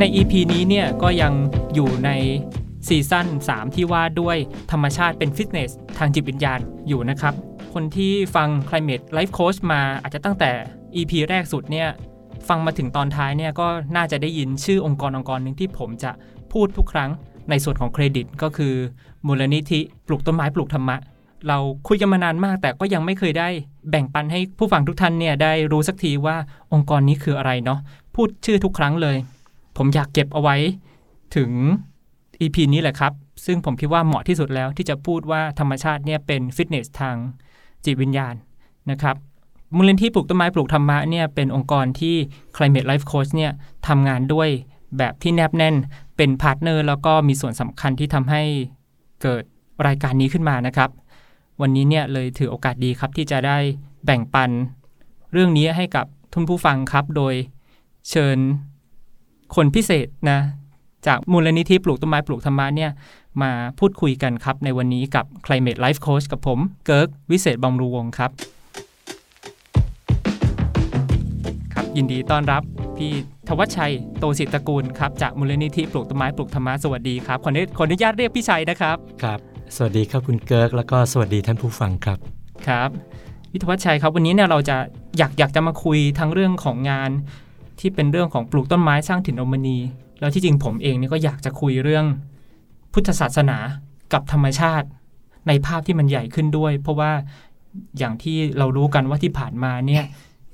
ใน EP นี้เนี่ยก็ยังอยู่ในซีซั่น3 ที่ว่าด้วยธรรมชาติเป็นฟิตเนส ทางจิตวิญญาณอยู่นะครับ คนที่ฟัง Climate Life Coach มาอาจจะตั้งแต่ EP แรกสุดเนี่ยฟังมาถึงตอนท้ายเนี่ยก็น่าจะได้ยินชื่อองค์กรองค์กรหนึ่งที่ผมจะพูดทุกครั้งในส่วนของเครดิตก็คือ มูลนิธิปลูกต้นไม้ปลูกธรรมะ เราคุยกันมานานมากแต่ก็ยังไม่เคยได้แบ่งปันให้ผู้ฟังทุกท่านเนี่ยได้รู้สักทีว่าองค์กรนี้คืออะไรเนาะพูดชื่อทุกครั้งเลย ผมอยากเก็บเอาไว้ถึง EP นี้แหละครับ ซึ่งผมคิดว่าเหมาะที่สุดแล้วที่จะพูดว่าธรรมชาติเนี่ยเป็นฟิตเนสทางจิตวิญญาณนะครับมูลนิธิปลูกต้นไม้ปลูกธรรมะเนี่ยเป็นองค์กรที่ Climate Life Coach เนี่ยทำงานด้วยแบบที่แนบแน่นเป็น partner แล้วก็มีส่วนสำคัญที่ทำให้เกิดรายการนี้ขึ้นมานะครับ วันนี้เนี่ยเลยถือโอกาสดีครับที่จะได้แบ่งปันเรื่องนี้ให้กับคุณผู้ฟังครับ โดยเชิญ คนพิเศษนะจากมูลนิธิปลูกต้นไม้ปลูกธรรมะเนี่ยมาพูดคุยกันครับในวันนี้กับ Climate Life Coach กับผมเกิร์กวิเศษบำรุงวงศ์ครับ ครับ ยินดีต้อนรับพี่ทวัชชัยโตสิตตระกูลครับจากมูลนิธิปลูกต้นไม้ปลูกธรรมะสวัสดีครับขออนุขออนุญาตเรียกพี่ชัยนะครับครับ สวัสดีครับคุณเกิร์กแล้วก็สวัสดีท่านผู้ฟังครับครับพี่ทวัชชัยครับวันนี้เนี่ยเราจะอยากอยากจะมาคุยทั้งเรื่องของงาน ที่เป็นเรื่องของปลูกต้นไม้สร้างถิ่นอมณี แล้วที่จริงผมเองเนี่ก็อยากจะคุยเรื่อง พุทธศาสนากับธรรมชาติ ในภาพที่มันใหญ่ขึ้นด้วย เพราะว่าอย่างที่เรารู้กันว่าที่ผ่านมาเนี่ย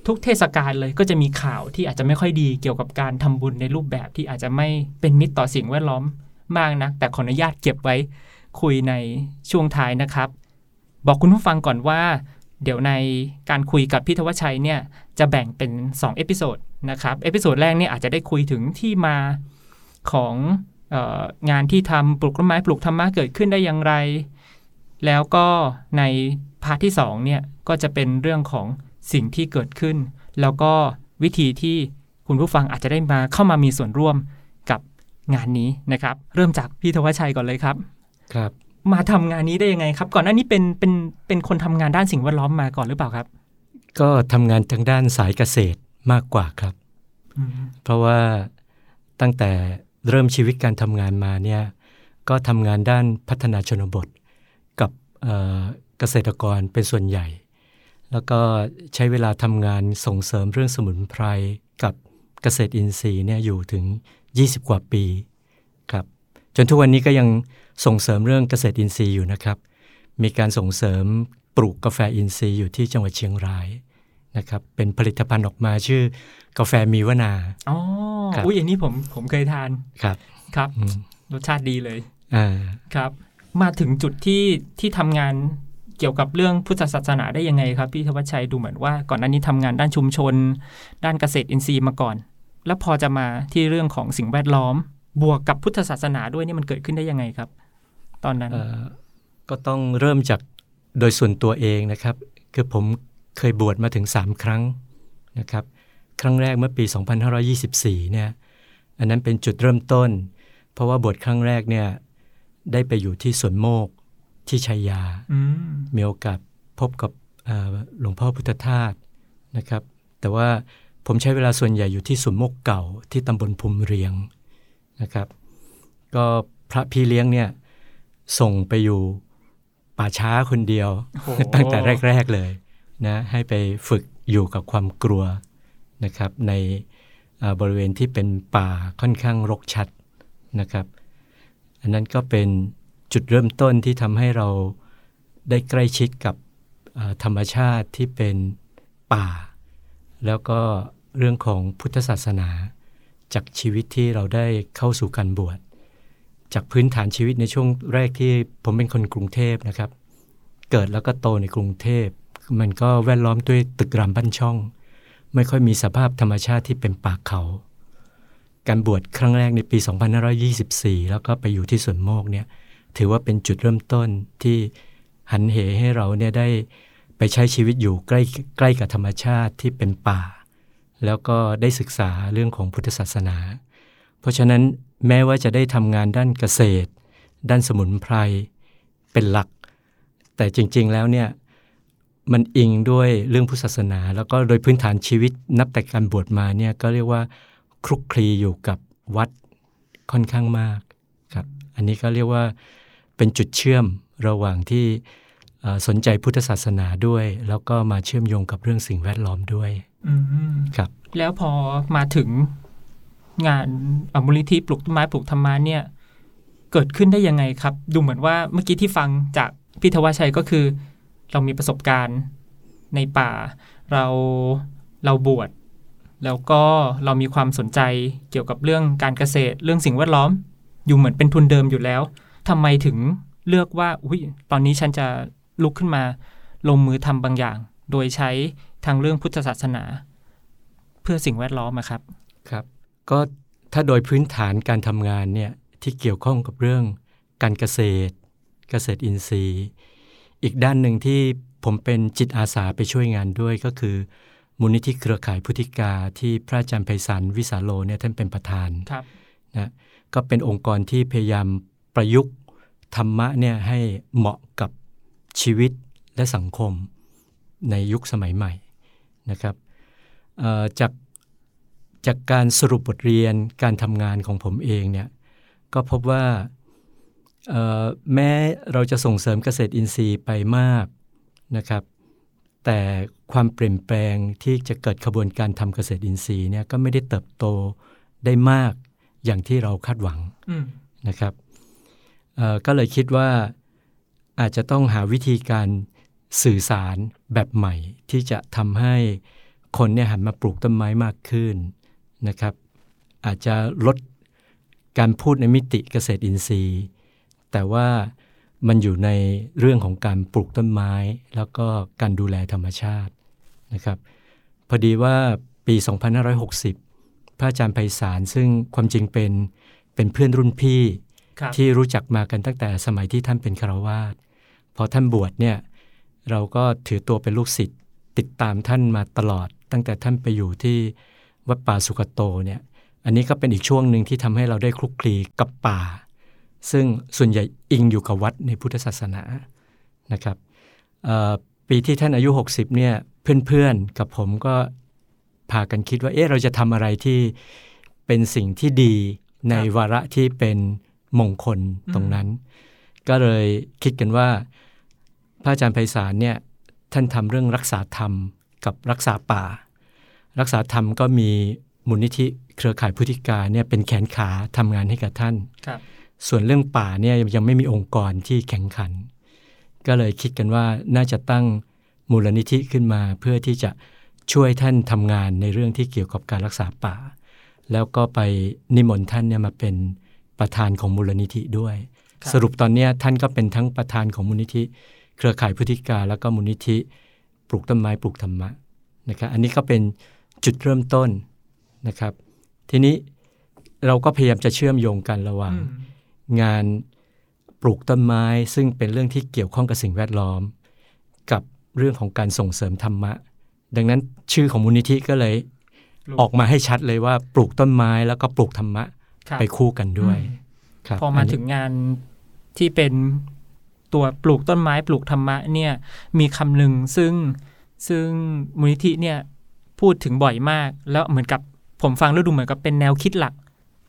ทุกเทศกาลเลยก็จะมีข่าวที่อาจจะไม่ค่อยดีเกี่ยวกับการทำบุญในรูปแบบที่อาจจะไม่เป็นมิตรต่อสิ่งแวดล้อมมากนะแต่ขออนุญาตเก็บไว้คุยในช่วงท้ายนะครับ บอกคุณผู้ฟังก่อนว่า เดี๋ยวในการคุยกับพี่ทวชชัยเนี่ยจะแบ่งเป็น 2 episode นะครับ episode แรกนี่อาจจะได้คุยถึงที่มาของอองานที่ทำปลูกต้นไม้ปลูกธรรมะเกิดขึ้นได้อย่างไร แล้วก็ใน part ที่2เนี่ยก็จะเป็นเรื่องของสิ่งที่เกิดขึ้น แล้วก็วิธีที่คุณผู้ฟังอาจจะได้มาเข้ามามีส่วนร่วมกับงานนี้นะครับ เริ่มจากพี่ทวชชัยก่อนเลยครับครับ มาทำงานนี้ได้ยังไงครับ ก่อนหน้านี้เป็นเป็นเป็นคนทำงานด้านสิ่งแวดล้อมมาก่อนหรือเปล่าครับ ก็ทำงานทางด้านสายเกษตร มากกว่าครับ เพราะว่าตั้งแต่เริ่มชีวิตการทำงานมาเนี่ยก็ทำงานด้านพัฒนาชนบทกับเเกษตรกรเป็นส่วนใหญ่ แล้วก็ใช้เวลาทำงานส่งเสริมเรื่องสมุนไพรกับเกษตรอินทรีย์เนี่ยอยู่ถึง 20 กว่าปีครับจนทุกวันนี้ก็ยังส่งเสริมเรื่องเกษตรอินทรีย์อยู่นะครับ มีการส่งเสริมปลูกกาแฟอินทรีย์อยู่ที่จังหวัดเชียงราย นะครับ เป็นผลิตภัณฑ์ออกมาชื่อกาแฟมีวนา อ๋อ อุ้ยอันนี้ผมผมเคยทาน ครับ ครับ รสชาติดีเลย อ่า ครับ มาถึงจุดที่ที่ทำงานเกี่ยวกับเรื่องพุทธศาสนาได้ยังไงครับ พี่ธวัชชัยดูเหมือนว่าก่อนหน้านี้ทำงานด้านชุมชน ด้านเกษตรอินทรีย์มาก่อน แล้วพอจะมาที่เรื่องของสิ่งแวดล้อม บวกกับพุทธศาสนาด้วยนี่มันเกิดขึ้นได้ยังไงครับ ตอนนั้นก็ต้องเริ่มจากโดยส่วนตัวเองนะครับ คือผม เคยบวชมาถึง 3 ครั้งนะครับ ครั้งแรกเมื่อปี 2524 เนี่ย อันนั้นเป็นจุดเริ่มต้น เพราะว่าบวชครั้งแรกเนี่ยได้ไปอยู่ที่สวนโมกที่ชัยยา มีโอกาสพบกับหลวงพ่อพุทธทาสนะครับ แต่ว่าผมใช้เวลาส่วนใหญ่อยู่ที่สวนโมกเก่าที่ตำบลภูมิเรียงนะครับ ก็พระพี่เลี้ยงเนี่ยส่งไปอยู่ป่าช้าคนเดียว ตั้งแต่แรก ๆ เลย นะให้ไปฝึกอยู่กับความกลัวนะครับ ในบริเวณที่เป็นป่าค่อนข้างรกชัดนะครับ อันนั้นก็เป็นจุดเริ่มต้นที่ทำให้เราได้ใกล้ชิดกับธรรมชาติที่เป็นป่า แล้วก็เรื่องของพุทธศาสนา จากชีวิตที่เราได้เข้าสู่การบวชจากพื้นฐานชีวิตในช่วงแรกที่ผมเป็นคนกรุงเทพนะครับ เกิดแล้วก็โตในกรุงเทพ มันก็แวดล้อมด้วยตึกรามบ้านช่อง ไม่ค่อยมีสภาพธรรมชาติที่เป็นป่าเขา การบวชครั้งแรกในปี 2524 แล้วก็ไปอยู่ที่สวนโมกเนี่ยถือว่าเป็นจุดเริ่มต้นที่หันเหให้เราเนี่ยได้ไปใช้ชีวิตอยู่ใกล้ใกล้กับธรรมชาติที่เป็นป่า แล้วก็ได้ศึกษาเรื่องของพุทธศาสนา เพราะฉะนั้นแม้ว่าจะได้ทำงานด้านเกษตร ด้านสมุนไพรเป็นหลัก แต่จริง ๆ แล้วเนี่ย มันอิงด้วยเรื่องพุทธศาสนา แล้วก็โดยพื้นฐานชีวิตนับแต่การบวชมาเนี่ยก็เรียกว่าคลุกคลีอยู่กับวัดค่อนข้างมากครับ อันนี้ก็เรียกว่าเป็นจุดเชื่อมระหว่างที่สนใจพุทธศาสนาด้วย แล้วก็มาเชื่อมโยงกับเรื่องสิ่งแวดล้อมด้วยครับ แล้วพอมาถึงงานมูลนิธิปลูกต้นไม้ปลูกธรรมะเนี่ยเกิดขึ้นได้ยังไงครับ ดูเหมือนว่าเมื่อกี้ที่ฟังจากพิทวชัยก็คือ เรามีประสบการณ์ในป่า เราเราบวชแล้วก็เรามีความสนใจเกี่ยวกับเรื่องการเกษตร เรื่องสิ่งแวดล้อม อยู่เหมือนเป็นทุนเดิมอยู่แล้วทำไมถึงเลือกว่าอุ้ยตอนนี้ฉันจะลุกขึ้นมา ลงมือทำบางอย่าง โดยใช้ทางเรื่องพุทธศาสนา เพื่อสิ่งแวดล้อมครับ ครับ ก็ถ้าโดยพื้นฐานการทำงานเนี่ยที่เกี่ยวข้องกับเรื่องการเกษตร เกษตรอินทรีย์ อีกด้านหนึ่งที่ผมเป็นจิตอาสาไปช่วยงานด้วยก็คือ มูลนิธิเครือข่ายพุทธิกาที่พระอาจารย์ไพศาลวิสาโลเนี่ยท่านเป็นประธานนะก็เป็นองค์กรที่พยายามประยุกต์ธรรมะเนี่ยให้เหมาะกับชีวิตและสังคมในยุคสมัยใหม่นะครับจากจากการสรุปบทเรียนการทำงานของผมเองเนี่ยก็พบว่า แม้เราจะส่งเสริมเกษตรอินทรีย์ไปมากนะครับ แต่ความเปลี่ยนแปลงที่จะเกิดขบวนการทำเกษตรอินทรีย์เนี่ยก็ไม่ได้เติบโตได้มากอย่างที่เราคาดหวังนะครับก็เลยคิดว่าอาจจะต้องหาวิธีการสื่อสารแบบใหม่ ที่จะทำให้คนเนี่ยหันมาปลูกต้นไม้มากขึ้นนะครับ อาจจะลดการพูดในมิติเกษตรอินทรีย์ แต่ว่ามันอยู่ในเรื่องของการปลูกต้นไม้ แล้วก็การดูแลธรรมชาตินะครับ พอดีว่าปี 2560 พระอาจารย์ไพศาลซึ่งความจริงเป็นเป็นเพื่อนรุ่นพี่ที่รู้จักมากันตั้งแต่สมัยที่ท่านเป็นคารวาสพอท่านบวชเนี่ยเราก็ถือตัวเป็นลูกศิษย์ติดตามท่านมาตลอด ตั้งแต่ท่านไปอยู่ที่วัดป่าสุกโตเนี่ยอันนี้ก็เป็นอีกช่วงหนึ่งที่ทำให้เราได้คลุกคลีกับป่า ซึ่งส่วนใหญ่อิงอยู่กับวัดในพุทธศาสนานะครับปีที่ท่านอายุ 60เนี่ยเพื่อนๆกับผมก็พากันคิดว่าเอ๊ะเราจะทำอะไรที่เป็นสิ่งที่ดีในวาระที่เป็นมงคลตรงนั้น ก็เลยคิดกันว่า พระอาจารย์ไพศาลเนี่ยท่านทำเรื่องรักษาธรรมกับรักษาป่า รักษาธรรมก็มีมูลนิธิเครือข่ายพุทธิกาเนี่ยเป็นแขนขาทำงานให้กับท่าน ส่วนเรื่องป่าเนี่ยยังไม่มีองค์กรที่แข็งขัน ก็เลยคิดกันว่าน่าจะตั้งมูลนิธิขึ้นมา เพื่อที่จะช่วยท่านทำงานในเรื่องที่เกี่ยวกับการรักษาป่า แล้วก็ไปนิมนต์ท่านเนี่ยมาเป็นประธานของมูลนิธิด้วย สรุปตอนนี้ท่านก็เป็นทั้งประธานของมูลนิธิ เครือข่ายพุทธิกาแล้วก็มูลนิธิปลูกต้นไม้ปลูกธรรมะนะครับอันนี้ก็เป็นจุดเริ่มต้นนะครับ ทีนี้เราก็พยายามจะเชื่อมโยงกันระหว่าง งานปลูกต้นไม้ ซึ่งเป็นเรื่องที่เกี่ยวข้องกับสิ่งแวดล้อม กับเรื่องของการส่งเสริมธรรมะ ดังนั้นชื่อของมูลนิธิก็เลยออกมาให้ชัดเลยว่าปลูกต้นไม้แล้วก็ปลูกธรรมะไปคู่กันด้วยพอมาถึงงานที่เป็นตัวปลูกต้นไม้ปลูกธรรมะเนี่ยมีคำหนึ่งซึ่งซึ่งมูลนิธิเนี่ยพูดถึงบ่อยมาก แล้วเหมือนกับผมฟังแล้วดูเหมือนกับเป็นแนวคิดหลัก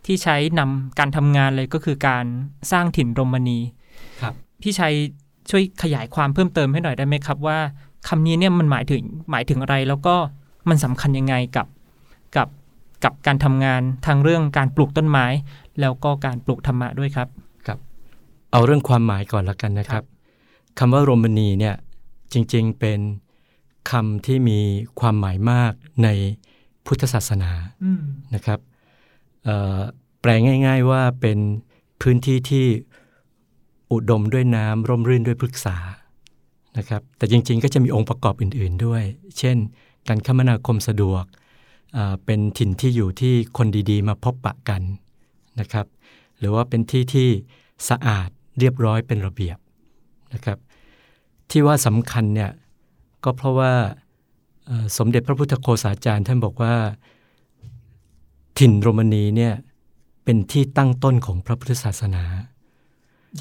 ที่ใช้นำการทำงานเลยก็คือการสร้างถิ่นรมณีครับพี่ชัยช่วยขยายความเพิ่มเติมให้หน่อยได้ไหมครับว่าคำนี้เนี่ยมันหมายถึงหมายถึงอะไร แล้วก็มันสำคัญยังไงกับกับกับการทำงานทางเรื่องการปลูกต้นไม้ แล้วก็การปลูกธรรมะด้วยครับครับ เอาเรื่องความหมายก่อนละกันนะครับคำว่ารมณีเนี่ยจริงๆเป็นคำที่มีความหมายมากในพุทธศาสนานะครับ แปลง่าย ๆว่าเป็นพื้นที่ที่อุดมด้วยน้ำร่มรื่นด้วยพฤกษานะครับ แต่จริงๆ ก็จะมีองค์ประกอบอื่น ๆด้วย เช่น การคมนาคมสะดวก เป็นถิ่นที่อยู่ที่คนดีๆ มาพบปะกันนะครับ หรือว่าเป็นที่ที่สะอาดเรียบร้อยเป็นระเบียบนะครับ ที่ว่าสำคัญเนี่ยก็เพราะว่าสมเด็จพระพุทธโฆษาจารย์ท่านบอกว่า ถิ่นโรมานีเนี่ยเป็นที่ตั้งต้นของพระพุทธศาสนา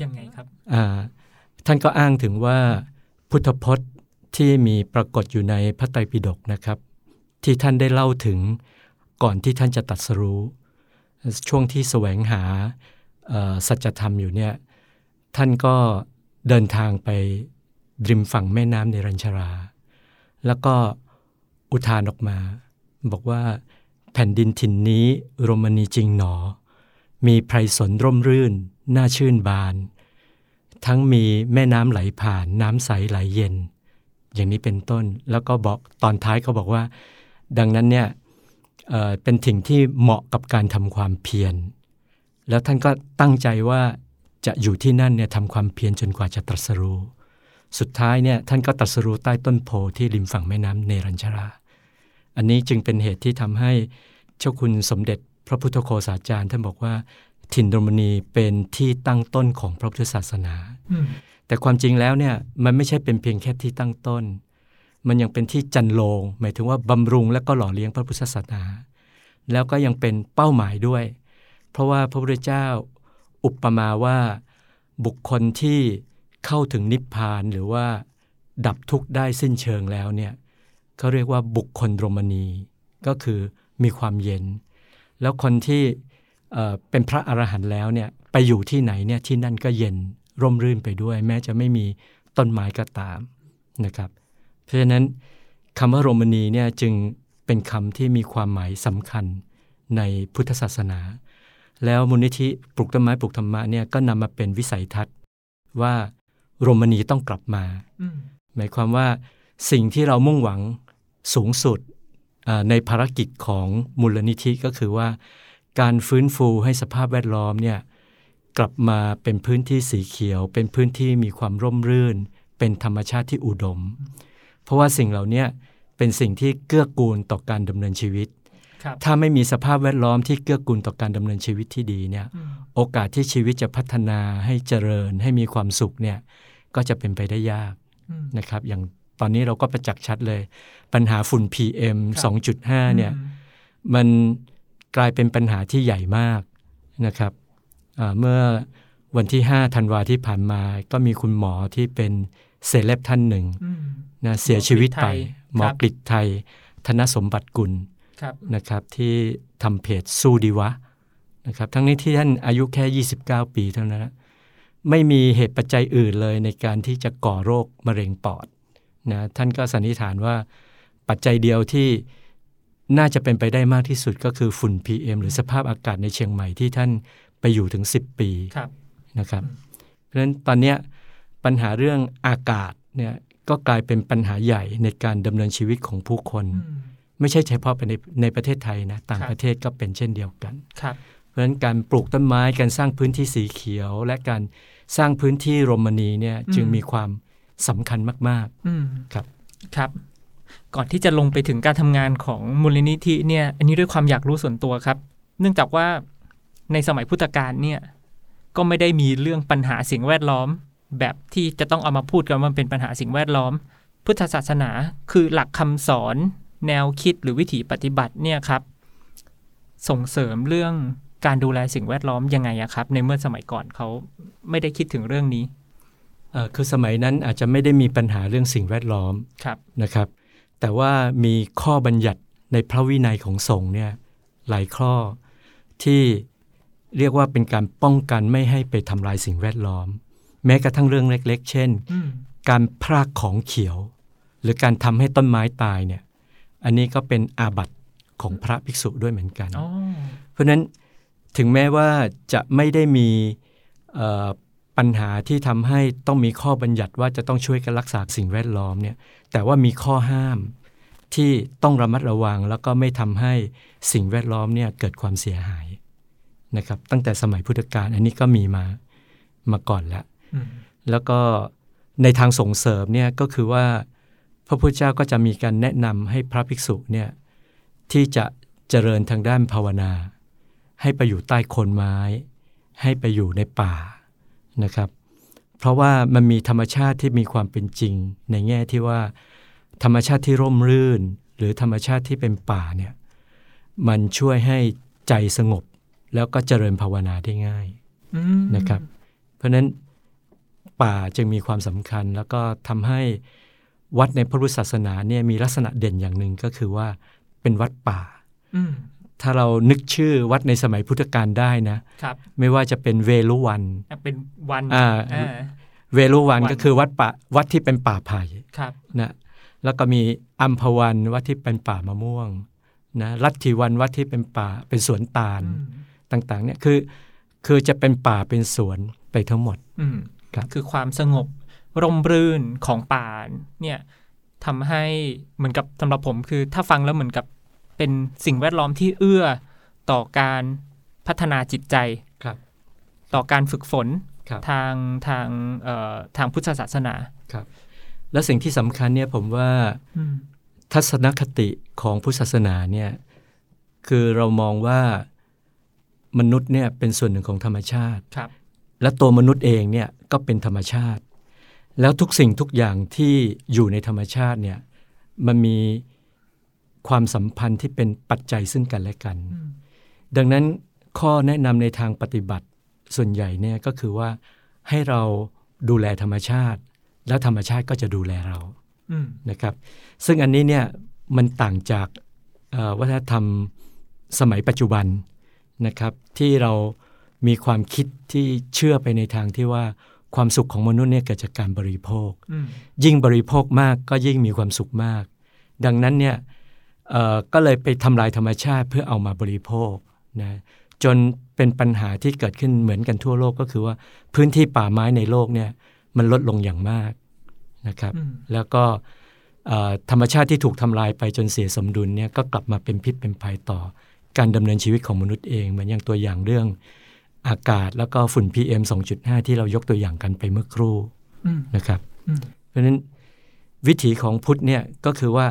ยังไงครับ ท่านก็อ้างถึงว่าพุทธพจน์ที่มีปรากฏอยู่ในพระไตรปิฎกนะครับ ที่ท่านได้เล่าถึงก่อนที่ท่านจะตัดสรู้ ช่วงที่แสวงหาสัจธรรมอยู่เนี่ยท่านก็เดินทางไปริมฝั่งแม่น้ำในรัญชรา แล้วก็อุทานออกมา บอกว่า แผ่นดินถิ่นนี้โรมานีจริงหนอ มีไพรสนร่มรื่น น่าชื่นบาน ทั้งมีแม่น้ำไหลผ่านน้ำใสไหลเย็น อย่างนี้เป็นต้นแล้วก็บอกตอนท้ายเขาบอกว่า ดังนั้นเนี่ยเเป็นถิ่งที่เหมาะกับการทำความเพียร แล้วท่านก็ตั้งใจว่าจะอยู่ที่นั่นเนี่ยทำความเพียรจนกว่าจะตรัสรู้ สุดท้ายเนี่ยท่านก็ตรัสรู้ใต้ต้นโพที่ริมฝั่งแม่น้ำเนรัญชรา อันนี้จึงเป็นเหตุที่ทำให้เจ้าคุณสมเด็จพระพุทธโฆษาจารย์ท่านบอกว่าถิ่นโรมนีเป็นที่ตั้งต้นของพระพุทธศาสนา แต่ความจริงแล้วเนี่ยมันไม่ใช่เป็นเพียงแค่ที่ตั้งต้น มันยังเป็นที่จันโลง หมายถึงว่าบำรุงและก็หล่อเลี้ยงพระพุทธศาสนา แล้วก็ยังเป็นเป้าหมายด้วย เพราะว่าพระพุทธเจ้าอุปมาว่าบุคคลที่เข้าถึงนิพพานหรือว่าดับทุกข์ได้สิ้นเชิงแล้วเนี่ย เขาเรียกว่าบุคคลโรมณี ก็คือมีความเย็น แล้วคนที่เป็นพระอรหันต์แล้วเนี่ยไปอยู่ที่ไหนเนี่ยที่นั่นก็เย็นร่มรื่นไปด้วย แม้จะไม่มีต้นไม้ก็ตามนะครับ เพราะฉะนั้นคำว่าโรมณีเนี่ยจึงเป็นคำที่มีความหมายสำคัญในพุทธศาสนา แล้วมูลนิธิปลูกต้นไม้ปลูกธรรมะเนี่ยก็นำมาเป็นวิสัยทัศน์ว่าโรมณีต้องกลับมา หมายความว่าสิ่งที่เรามุ่งหวัง สูงสุดในภารกิจของมูลนิธิก็คือว่า การฟื้นฟูให้สภาพแวดล้อมเนี่ยกลับมาเป็นพื้นที่สีเขียว เป็นพื้นที่มีความร่มรื่น เป็นธรรมชาติที่อุดม เพราะว่าสิ่งเหล่านี้เป็นสิ่งที่เกื้อกูลต่อการดำเนินชีวิต ถ้าไม่มีสภาพแวดล้อมที่เกื้อกูลต่อการดำเนินชีวิตที่ดีเนี่ยโอกาสที่ชีวิตจะพัฒนาให้เจริญให้มีความสุขเนี่ยก็จะเป็นไปได้ยากนะครับอย่าง ตอนนี้เราก็ประจักษ์ชัดเลย ปัญหาฝุ่น PM 2.5 เนี่ยมันกลายเป็นปัญหาที่ใหญ่มากนะครับเมื่อวันที่ 5 ธันวาที่ผ่านมา ก็มีคุณหมอที่เป็นเซเลบท่านหนึ่งนะเสียชีวิตไป หมอกฤษไทย ธนสมบัติกุลนะครับที่ทำเพจสู้ดีวะนะครับทั้งนี้ที่ท่านอายุแค่ 29 ปีเท่านั้น ไม่มีเหตุปัจจัยอื่นเลยในการที่จะก่อโรคมะเร็งปอด นะท่านก็สันนิษฐานว่าปัจจัยเดียวที่น่าจะเป็นไปได้มากที่สุดก็คือฝุ่น PM หรือสภาพอากาศในเชียงใหม่ที่ท่านไปอยู่ถึง 10 ปีนะครับ เพราะฉะนั้นตอนนี้ปัญหาเรื่องอากาศเนี่ยก็กลายเป็นปัญหาใหญ่ในการดำเนินชีวิตของผู้คน ไม่ใช่เฉพาะในในประเทศไทยนะต่างประเทศก็เป็นเช่นเดียวกันเพราะฉะนั้นการปลูกต้นไม้การสร้างพื้นที่สีเขียว และการสร้างพื้นที่โรมณีเนี่ยจึงมีความ สำคัญมากๆครับครับ ก่อนที่จะลงไปถึงการทำงานของมูลนิธิเนี่ย อันนี้ด้วยความอยากรู้ส่วนตัวครับ เนื่องจากว่าในสมัยพุทธกาลเนี่ย ก็ไม่ได้มีเรื่องปัญหาสิ่งแวดล้อม แบบที่จะต้องเอามาพูดกันว่าเป็นปัญหาสิ่งแวดล้อม พุทธศาสนาคือหลักคำสอนแนวคิดหรือวิถีปฏิบัติเนี่ยครับ ส่งเสริมเรื่องการดูแลสิ่งแวดล้อมยังไงอะครับ ในเมื่อสมัยก่อนเขาไม่ได้คิดถึงเรื่องนี้ คือสมัยนั้นอาจจะไม่ได้มีปัญหาเรื่องสิ่งแวดล้อมนะครับ แต่ว่ามีข้อบัญญัติในพระวินัยของสงฆ์เนี่ยหลายข้อที่เรียกว่าเป็นการป้องกันไม่ให้ไปทำลายสิ่งแวดล้อม แม้กระทั่งเรื่องเล็ก ๆ เช่น การพรากของเขียว หรือการทำให้ต้นไม้ตายเนี่ยอันนี้ก็เป็นอาบัติของพระภิกษุด้วยเหมือนกัน เพราะฉะนั้นถึงแม้ว่าจะไม่ได้มี ปัญหาที่ทำให้ต้องมีข้อบัญญัติว่าจะต้องช่วยกันรักษาสิ่งแวดล้อมเนี่ยแต่ว่ามีข้อห้ามที่ต้องระมัดระวังแล้วก็ไม่ทำให้สิ่งแวดล้อมเนี่ยเกิดความเสียหายนะครับ ตั้งแต่สมัยพุทธกาลอันนี้ก็มีมามาก่อนแล้วแล้วก็ในทางส่งเสริมเนี่ยก็คือว่าพระพุทธเจ้าก็จะมีการแนะนำให้พระภิกษุเนี่ยที่จะเจริญทางด้านภาวนา ให้ไปอยู่ใต้โคนไม้ ให้ไปอยู่ในป่า นะครับ เพราะว่ามันมีธรรมชาติที่มีความเป็นจริง ในแง่ที่ว่า ธรรมชาติที่ร่มรื่น หรือธรรมชาติที่เป็นป่าเนี่ยมันช่วยให้ใจสงบแล้วก็เจริญภาวนาได้ง่ายนะครับ เพราะฉะนั้นป่าจึงมีความสำคัญ แล้วก็ทำให้วัดในพระพุทธศาสนาเนี่ยมีลักษณะเด่นอย่างหนึ่งก็คือว่าเป็นวัดป่า ถ้าเรานึกชื่อวัดในสมัยพุทธกาลได้นะครับ ไม่ว่าจะเป็นเวลุวันเป็นวันอ่าอ่าเวลุวันวันก็คือวัดป่าวัดที่เป็นป่าไผ่ครับนะแล้วก็มีอัมพวันวัดที่เป็นป่ามะม่วงนะลัทธิวันวัดที่เป็นป่าเป็นสวนตาลอืมต่างๆเนี่ยคือคือจะเป็นป่าเป็นสวนไปทั้งหมดอืมครับคือความสงบร่มรื่นของป่าเนี่ยทำให้เหมือนกับสำหรับผมคือถ้าฟังแล้วเหมือนกับ เป็นสิ่งแวดล้อมที่เอื้อต่อการพัฒนาจิตใจครับต่อการฝึกฝนครับทางทางเอ่อทางพุทธศาสนาครับ แล้วสิ่งที่สำคัญเนี่ยผมว่าอืมทัศนคติของพุทธศาสนาเนี่ยคือเรามองว่ามนุษย์เนี่ยเป็นส่วนหนึ่งของธรรมชาติครับ และตัวมนุษย์เองเนี่ยก็เป็นธรรมชาติ แล้วทุกสิ่งทุกอย่างที่อยู่ในธรรมชาติเนี่ยมันมี ความสัมพันธ์ที่เป็นปัจจัยซึ่งกันและกันอืมดังนั้นข้อแนะนำในทางปฏิบัติส่วนใหญ่เนี่ยก็คือว่าให้เราดูแลธรรมชาติ แล้วธรรมชาติก็จะดูแลเราอืมนะครับ ซึ่งอันนี้เนี่ยมันต่างจากเอ่อวัฒนธรรมสมัยปัจจุบันนะครับ ที่เรามีความคิดที่เชื่อไปในทางที่ว่าความสุขของมนุษย์เนี่ยเกิดจากการบริโภคอืมยิ่งบริโภคมากก็ยิ่งมีความสุขมาก ดังนั้นเนี่ยเอ่อ ก็เลยไปทำลายธรรมชาติเพื่อเอามาบริโภคนะจนเป็นปัญหาที่เกิดขึ้นเหมือนกันทั่วโลกก็คือว่าพื้นที่ป่าไม้ในโลกเนี่ยมันลดลงอย่างมากนะครับอืมแล้วก็เอ่อธรรมชาติที่ถูกทำลายไปจนเสียสมดุลเนี่ยก็กลับมาเป็นพิษเป็นภัยต่อ การดำเนินชีวิตของมนุษย์เอง เหมือนอย่างตัวอย่างเรื่องอากาศแล้วก็ฝุ่น PM 2.5 ที่เรายกตัวอย่างกันไปเมื่อครู่อืมนะครับอืมเพราะฉะนั้นวิถีของพุทธเนี่ยก็คือว่า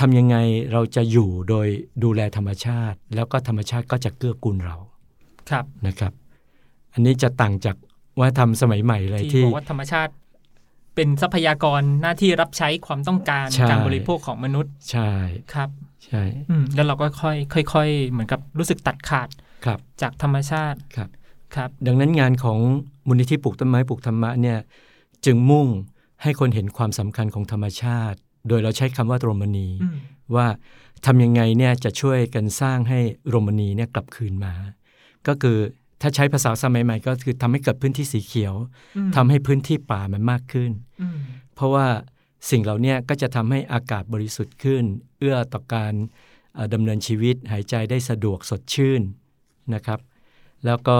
ทำยังไงเราจะอยู่โดยดูแลธรรมชาติ แล้วก็ธรรมชาติก็จะเกื้อกูลเราครับนะครับ อันนี้จะต่างจากวัฒนธรรมสมัยใหม่เลยที่ที่บอกว่าธรรมชาติ เป็นทรัพยากรหน้าที่รับใช้ความต้องการใช่การบริโภคของมนุษย์ ใช่ครับ ใช่อืมแล้วเราก็ค่อยค่อยๆเหมือนกับรู้สึกตัดขาดครับจากธรรมชาติครับครับ ดังนั้นงานของมูลนิธิปลูกต้นไม้ปลูกธรรมะเนี่ยจึงมุ่งให้คนเห็นความสำคัญของธรรมชาติ โดยเราใช้คำว่าโรมณีอืมว่าทำยังไงเนี่ยจะช่วยกันสร้างให้โรมณีเนี่ยกลับคืนมา ก็คือถ้าใช้ภาษาสมัยใหม่ก็คือทำให้เกิดพื้นที่สีเขียวอืมทำให้พื้นที่ป่ามันมากขึ้นอืมเพราะว่าสิ่งเหล่านี้ก็จะทำให้อากาศบริสุทธิ์ขึ้น เอื้อต่อการเอ่อดำเนินชีวิตหายใจได้สะดวกสดชื่นนะครับ แล้วก็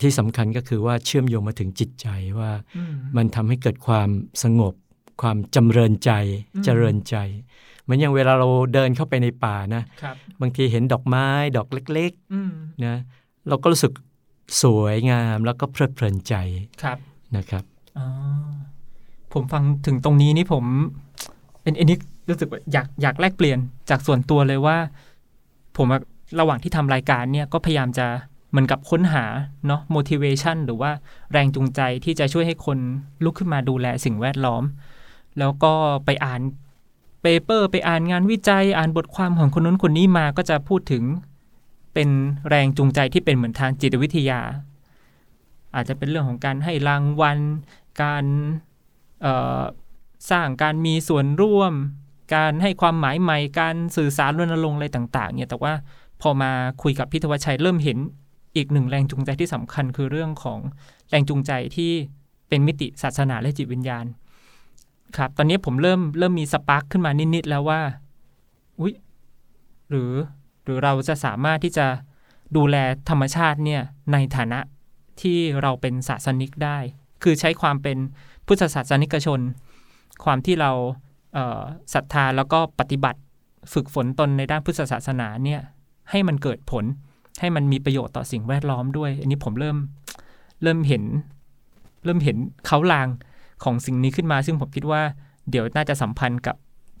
ที่สำคัญก็คือว่าเชื่อมโยงมาถึงจิตใจว่าอืมมันทำให้เกิดความสงบ ความจำเริญใจอืมเจริญใจเหมือนอย่างเวลาเราเดินเข้าไปในป่านะครับบางทีเห็นดอกไม้ดอกเล็กอืมๆนะเราก็รู้สึกสวยงามแล้วก็เพลิดเพลินใจครับนะครับอ๋อผมฟังถึงตรงนี้นี่ผม เป็นอันนี้รู้สึกว่าอยากอยากแลกเปลี่ยนจากส่วนตัวเลยว่า ผมอะระหว่างที่ทำรายการเนี่ยก็พยายามจะเหมือนกับค้นหาเนาะ motivation หรือว่าแรงจูงใจที่จะช่วยให้คนลุกขึ้นมาดูแลสิ่งแวดล้อม แล้วก็ไปอ่านเปเปอร์ ไปอ่านงานวิจัย อ่านบทความของคนนู้นคนนี้มาก็จะพูดถึงเป็นแรงจูงใจที่เป็นเหมือนทางจิตวิทยา อาจจะเป็นเรื่องของการให้รางวัล การสร้างการมีส่วนร่วม การให้ความหมายใหม่ การสื่อสารรณรงค์อะไรต่าง ๆ เนี่ย แต่ว่าพอมาคุยกับพิทวชัยเริ่มเห็นอีกหนึ่งแรงจูงใจที่สำคัญคือเรื่องของแรงจูงใจที่เป็นมิติศาสนาและจิตวิญญาณ ครับ ตอนนี้ผมเริ่มเริ่มมีสปาร์คขึ้นมานิด ๆ แล้วว่า อุ๊ย หรือหรือเราจะสามารถที่จะดูแลธรรมชาติเนี่ยในฐานะที่เราเป็นศาสนิกได้ คือใช้ความเป็นพุทธศาสนิกชน ความที่เราศรัทธาแล้วก็ปฏิบัติฝึกฝนตนในด้านพุทธศาสนาเนี่ยให้มันเกิดผลให้มันมีประโยชน์ต่อสิ่งแวดล้อมด้วย อันนี้ผมเริ่มเริ่มเห็น เริ่มเห็นเขาลาง ของสิ่งนี้ขึ้นมา ซึ่งผมคิดว่าเดี๋ยวน่าจะสัมพันธ์กับ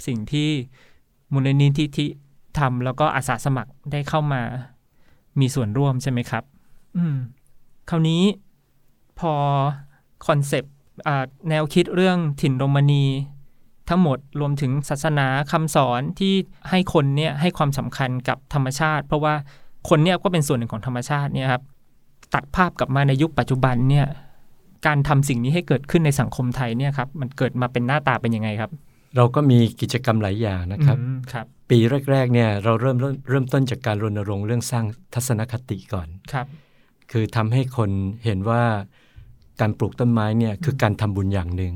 สิ่งที่มูลนิธิที่ทำแล้วก็อาสาสมัครได้เข้ามามีส่วนร่วมใช่ไหมครับ อืม คราวนี้พอคอนเซปต์แนวคิดเรื่องถิ่นโรมานี ทั้งหมดรวมถึงศาสนาคำสอนที่ให้คนเนี่ยให้ความสำคัญกับธรรมชาติ เพราะว่าคนเนี่ยก็เป็นส่วนหนึ่งของธรรมชาติเนี่ยครับ ตัดภาพกลับมาในยุคปัจจุบันเนี่ย การทำสิ่งนี้ให้เกิดขึ้นในสังคมไทยเนี่ยครับมันเกิดมาเป็นหน้าตาเป็นยังไงครับ เราก็มีกิจกรรมหลายอย่างนะครับอืมครับ ปีแรกๆเนี่ยเราเริ่มเริ่มเริ่มต้นจากการรณรงค์เรื่องสร้างทัศนคติก่อนครับ คือทำให้คนเห็นว่าการปลูกต้นไม้เนี่ยคือการทำบุญอย่างหนึ่ง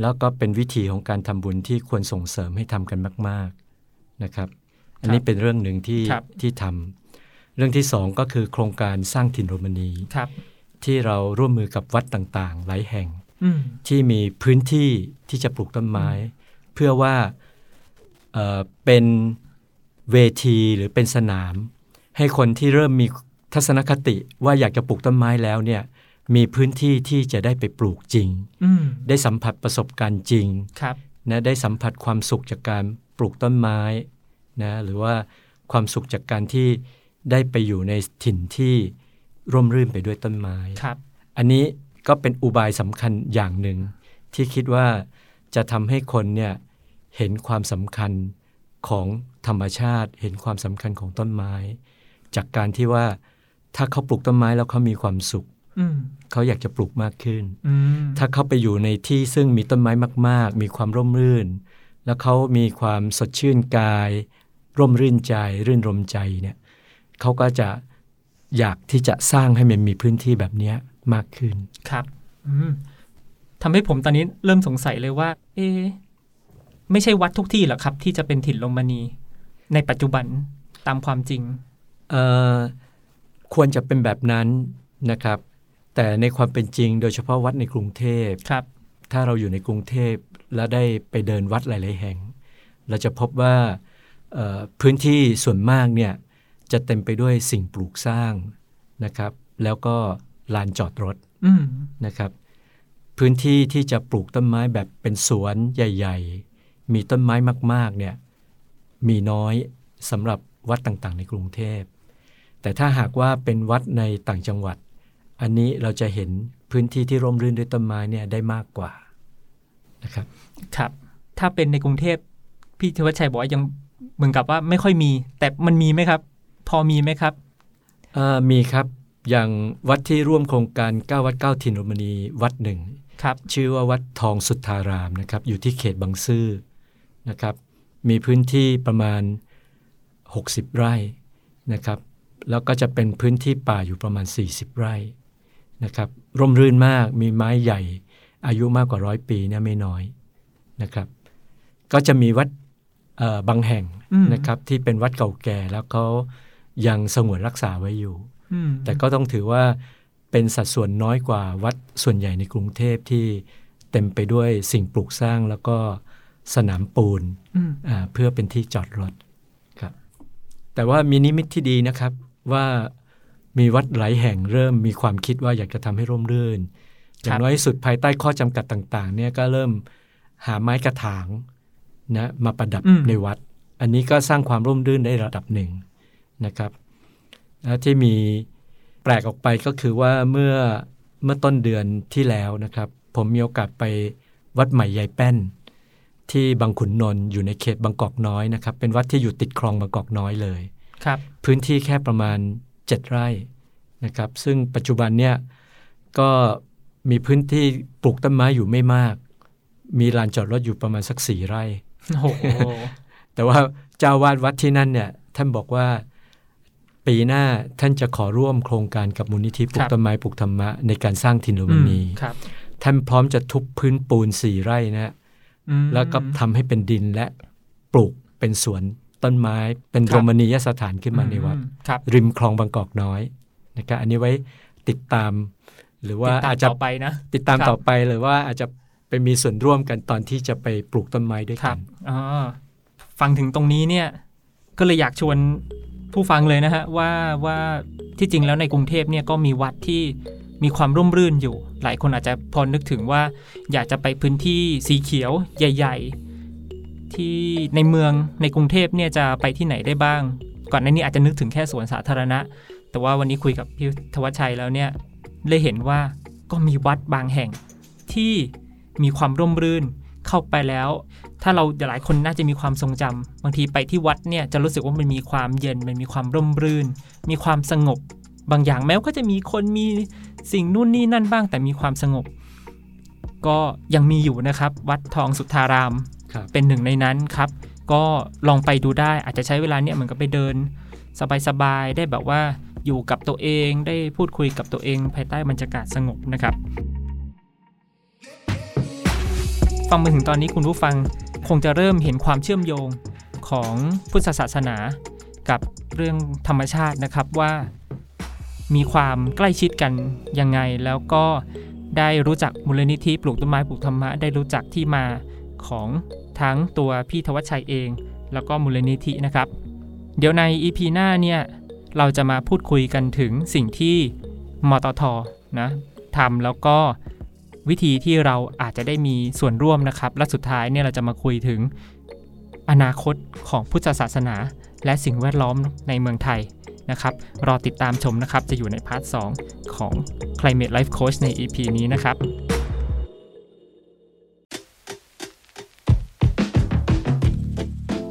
แล้วก็เป็นวิธีของการทำบุญที่ควรส่งเสริมให้ทำกันมาก ๆนะครับ อันนี้เป็นเรื่องหนึ่งที่ครับที่ทำเรื่องที่สองก็คือโครงการสร้างถิ่นโรมนีครับ ที่เราร่วมมือกับวัดต่างๆ หลายแห่งอืมที่มีพื้นที่ที่จะปลูกต้นไม้ เพื่อว่าเอ่อเป็นเวทีหรือเป็นสนาม ให้คนที่เริ่มมีทัศนคติว่าอยากจะปลูกต้นไม้แล้วเนี่ยมีพื้นที่ที่จะได้ไปปลูกจริงอืมได้สัมผัสประสบการณ์จริงครับนะได้สัมผัสความสุขจากการปลูกต้นไม้นะหรือว่าความสุขจากการที่ได้ไปอยู่ในถิ่นที่ ร่มรื่นไปด้วยต้นไม้ครับ อันนี้ก็เป็นอุบายสำคัญอย่างหนึ่ง ที่คิดว่าจะทำให้คนเนี่ยเห็นความสำคัญของธรรมชาติ เห็นความสำคัญของต้นไม้ จากการที่ว่าถ้าเขาปลูกต้นไม้แล้วเขามีความสุขอืมเขาอยากจะปลูกมากขึ้นอืมถ้าเขาไปอยู่ในที่ซึ่งมีต้นไม้มาก ๆ มีความร่มรื่น แล้วเขามีความสดชื่นกาย ร่มรื่นใจ รื่นรมใจเนี่ยเขาก็จะ อยากที่จะสร้างให้มันมีพื้นที่แบบเนี้ยมากขึ้นครับอืมทำให้ผมตอนนี้เริ่มสงสัยเลยว่า เอ๊ะไม่ใช่วัดทุกที่หรอครับ ที่จะเป็นถิ่นลมณี ในปัจจุบันตามความจริงเอ่อควรจะเป็นแบบนั้นนะครับ แต่ในความเป็นจริง โดยเฉพาะวัดในกรุงเทพครับ ถ้าเราอยู่ในกรุงเทพแล้วได้ไปเดินวัดหลาย ๆ แห่ง เราจะพบว่าเอ่อพื้นที่ส่วนมากเนี่ย จะเต็มไปด้วยสิ่งปลูกสร้างนะครับ แล้วก็ลานจอดรถอืมนะครับ พื้นที่ที่จะปลูกต้นไม้แบบเป็นสวนใหญ่ ๆ มีต้นไม้มากๆเนี่ยมีน้อยสำหรับวัดต่างๆ ในกรุงเทพ แต่ถ้าหากว่าเป็นวัดในต่างจังหวัด อันนี้เราจะเห็นพื้นที่ที่ร่มรื่นด้วยต้นไม้เนี่ยได้มากกว่านะครับครับ ถ้าเป็นในกรุงเทพพี่ธวัชชัยบอกว่ายังเหมือนกับว่าไม่ค่อยมี แต่มันมีไหมครับ พอมีไหมครับเอ่อมีครับอย่างวัดที่ร่วมโครงการ 9 วัด 9 ถิ่นโรมนีวัดหนึ่งครับชื่อว่าวัดทองสุทธารามนะครับ อยู่ที่เขตบางซื่อนะครับ มีพื้นที่ประมาณ 60 ไร่นะครับ แล้วก็จะเป็นพื้นที่ป่าอยู่ประมาณ 40 ไร่นะครับ ร่มรื่นมากมีไม้ใหญ่ อายุมากกว่าร้อยปีเนี่ยไม่น้อยนะครับ ก็จะมีวัดเอ่อบางแห่งอืมนะครับที่เป็นวัดเก่าแก่แล้วเขา ยังสงวนรักษาไว้อยู่อืมแต่ก็ต้องถือว่าเป็นสัดส่วนน้อยกว่าวัดส่วนใหญ่ในกรุงเทพที่เต็มไปด้วยสิ่งปลูกสร้างแล้วก็สนามปูนอืมอ่าเพื่อเป็นที่จอดรถครับ แต่ว่ามีนิมิตที่ดีนะครับว่ามีวัดหลายแห่งเริ่มมีความคิดว่าอยากจะทำให้ร่มรื่น อย่างน้อยที่สุดภายใต้ข้อจำกัดต่างๆ เนี่ยก็เริ่มหาไม้กระถางนะมาประดับอืมในวัด อันนี้ก็สร้างความร่มรื่นได้ระดับหนึ่ง นะครับและที่มีแปลกออกไปก็คือว่าเมื่อเมื่อต้นเดือนที่แล้วนะครับ ผมมีโอกาสไปวัดใหม่ยายแป้น ที่บางขุนนนท์อยู่ในเขตบางกอกน้อยนะครับ เป็นวัดที่อยู่ติดคลองบางกอกน้อยเลยครับพื้นที่แค่ประมาณ 7 ไร่นะครับ ซึ่งปัจจุบันเนี่ยก็มีพื้นที่ปลูกต้นไม้อยู่ไม่มาก มีลานจอดรถอยู่ประมาณสักสี่ไร่โอ้โหแต่ว่าเจ้าวาดวัดที่นั่นเนี่ยท่านบอกว่า ปีหน้าท่านจะขอร่วมโครงการกับมูลนิธิปลูครักบต้นไม้ปลูกธรรมะในการสร้างถิ่นโรมนีอืมครับท่านพร้อมจะทุบพื้นปูนสี่ไร่นะอืมแล้วก็ทำให้เป็นดินและปลูกเป็นสวนต้นไม้ เป็นครับโรมณียสถานขึ้นมาในวัดอืครับริมคลองบางกอกน้อยนะครับอันนี้ไว้ติดตาม หรือว่าติดตามอาจจะต่อไปนะ ติดตามครับต่อไปหรือว่าอาจจะไปมีส่วนร่วมกันตอนที่จะไปปลูกต้นไม้ด้วยครักับนอ๋อฟังถึงตรงนี้เนี่ยก็เลยอยากชวน ผู้ฟังเลยนะฮะว่าว่าที่จริงแล้วในกรุงเทพเนี่ยก็มีวัดที่มีความร่มรื่นอยู่ หลายคนอาจจะพอนึกถึงว่า อยากจะไปพื้นที่สีเขียวใหญ่ ๆ ที่ในเมืองในกรุงเทพเนี่ยจะไปที่ไหนได้บ้าง ก่อนหน้านี้อาจจะนึกถึงแค่สวนสาธารณะ แต่ว่าวันนี้คุยกับพี่ธวัชชัยแล้วเนี่ยเลยเห็นว่าก็มีวัดบางแห่งที่มีความร่มรื่นเข้าไปแล้ว ถ้าเราหลายคนน่าจะมีความทรงจำบางทีไปที่วัดเนี่ยจะรู้สึกว่ามันมีความเย็นมันมีความร่มรื่น มีความสงบ บางอย่างแม้ว่าก็จะมีคนมีสิ่งนู่นนี่นั่นบ้าง แต่มีความสงบ ก็ยังมีอยู่นะครับ วัดทองสุทธารามรเป็นหนึ่งในนั้นครับ ก็ลองไปดูได้อาจจะใช้เวลาเนี่ยเหมือนกับไปเดิน สบายๆได้แบบว่าอยู่กับตัวเองได้พูดคุยกับตัวเอง ภายใต้บรรยากาศสงบนะครับฟังมาถึงตอนนี้คุณผู้ฟัง คงจะเริ่มเห็นความเชื่อมโยงของพุทธศาสนากับเรื่องธรรมชาตินะครับว่า มีความใกล้ชิดกันยังไง แล้วก็ได้รู้จักมูลนิธิปลูกต้นไม้ปลูกธรรมะได้รู้จักที่มาของทั้งตัวพี่ธวัชชัยเอง แล้วก็มูลนิธินะครับ เดี๋ยวใน EP หน้าเนี่ยเราจะมาพูดคุยกันถึงสิ่งที่มตทนะทำแล้วก็ วิธีที่เราอาจจะได้มีส่วนร่วมนะครับ และสุดท้ายเนี่ยเราจะมาคุยถึงอนาคตของพุทธศาสนา และสิ่งแวดล้อมในเมืองไทยนะครับ รอติดตามชมนะครับ จะอยู่ในพาร์ท 2 ของ Climate Life Coach ใน EP นี้นะครับ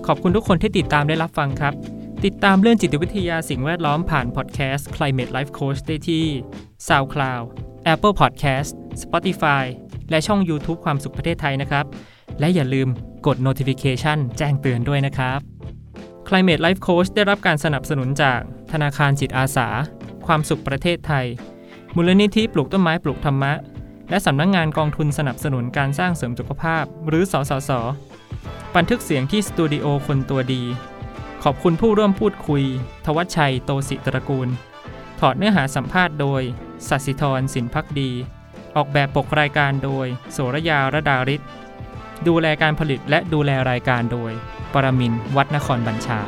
ขอบคุณทุกคนที่ติดตามได้รับฟังครับ ติดตามเรื่องจิตวิทยาสิ่งแวดล้อมผ่านพอดแคสต์ Climate Life Coach ได้ที่ SoundCloud Apple Podcast Spotify และช่อง YouTube ความสุขประเทศไทยนะครับ และอย่าลืมกด notification แจ้งเตือนด้วยนะครับ Climate Life Coach ได้รับการสนับสนุนจากธนาคารจิตอาสา ความสุขประเทศไทย มูลนิธิปลูกต้นไม้ปลูกธรรมะ และสำนักงงานกองทุนสนับสนุนการสร้างเสริมสุขภาพ หรือสสส บันทึกเสียงที่สตูดิโอคนตัวดี ขอบคุณผู้ร่วมพูดคุย ทวัชชัย โตสิตระกูล ถอดเนื้อหาสัมภาษณ์โดยสัสิธรสินพักดี ออกแบบปกรายการโดย โสรยาระดาริศดูแลการผลิตและดูแลรายการโดย ปรมินทร์วัดนครบัญชา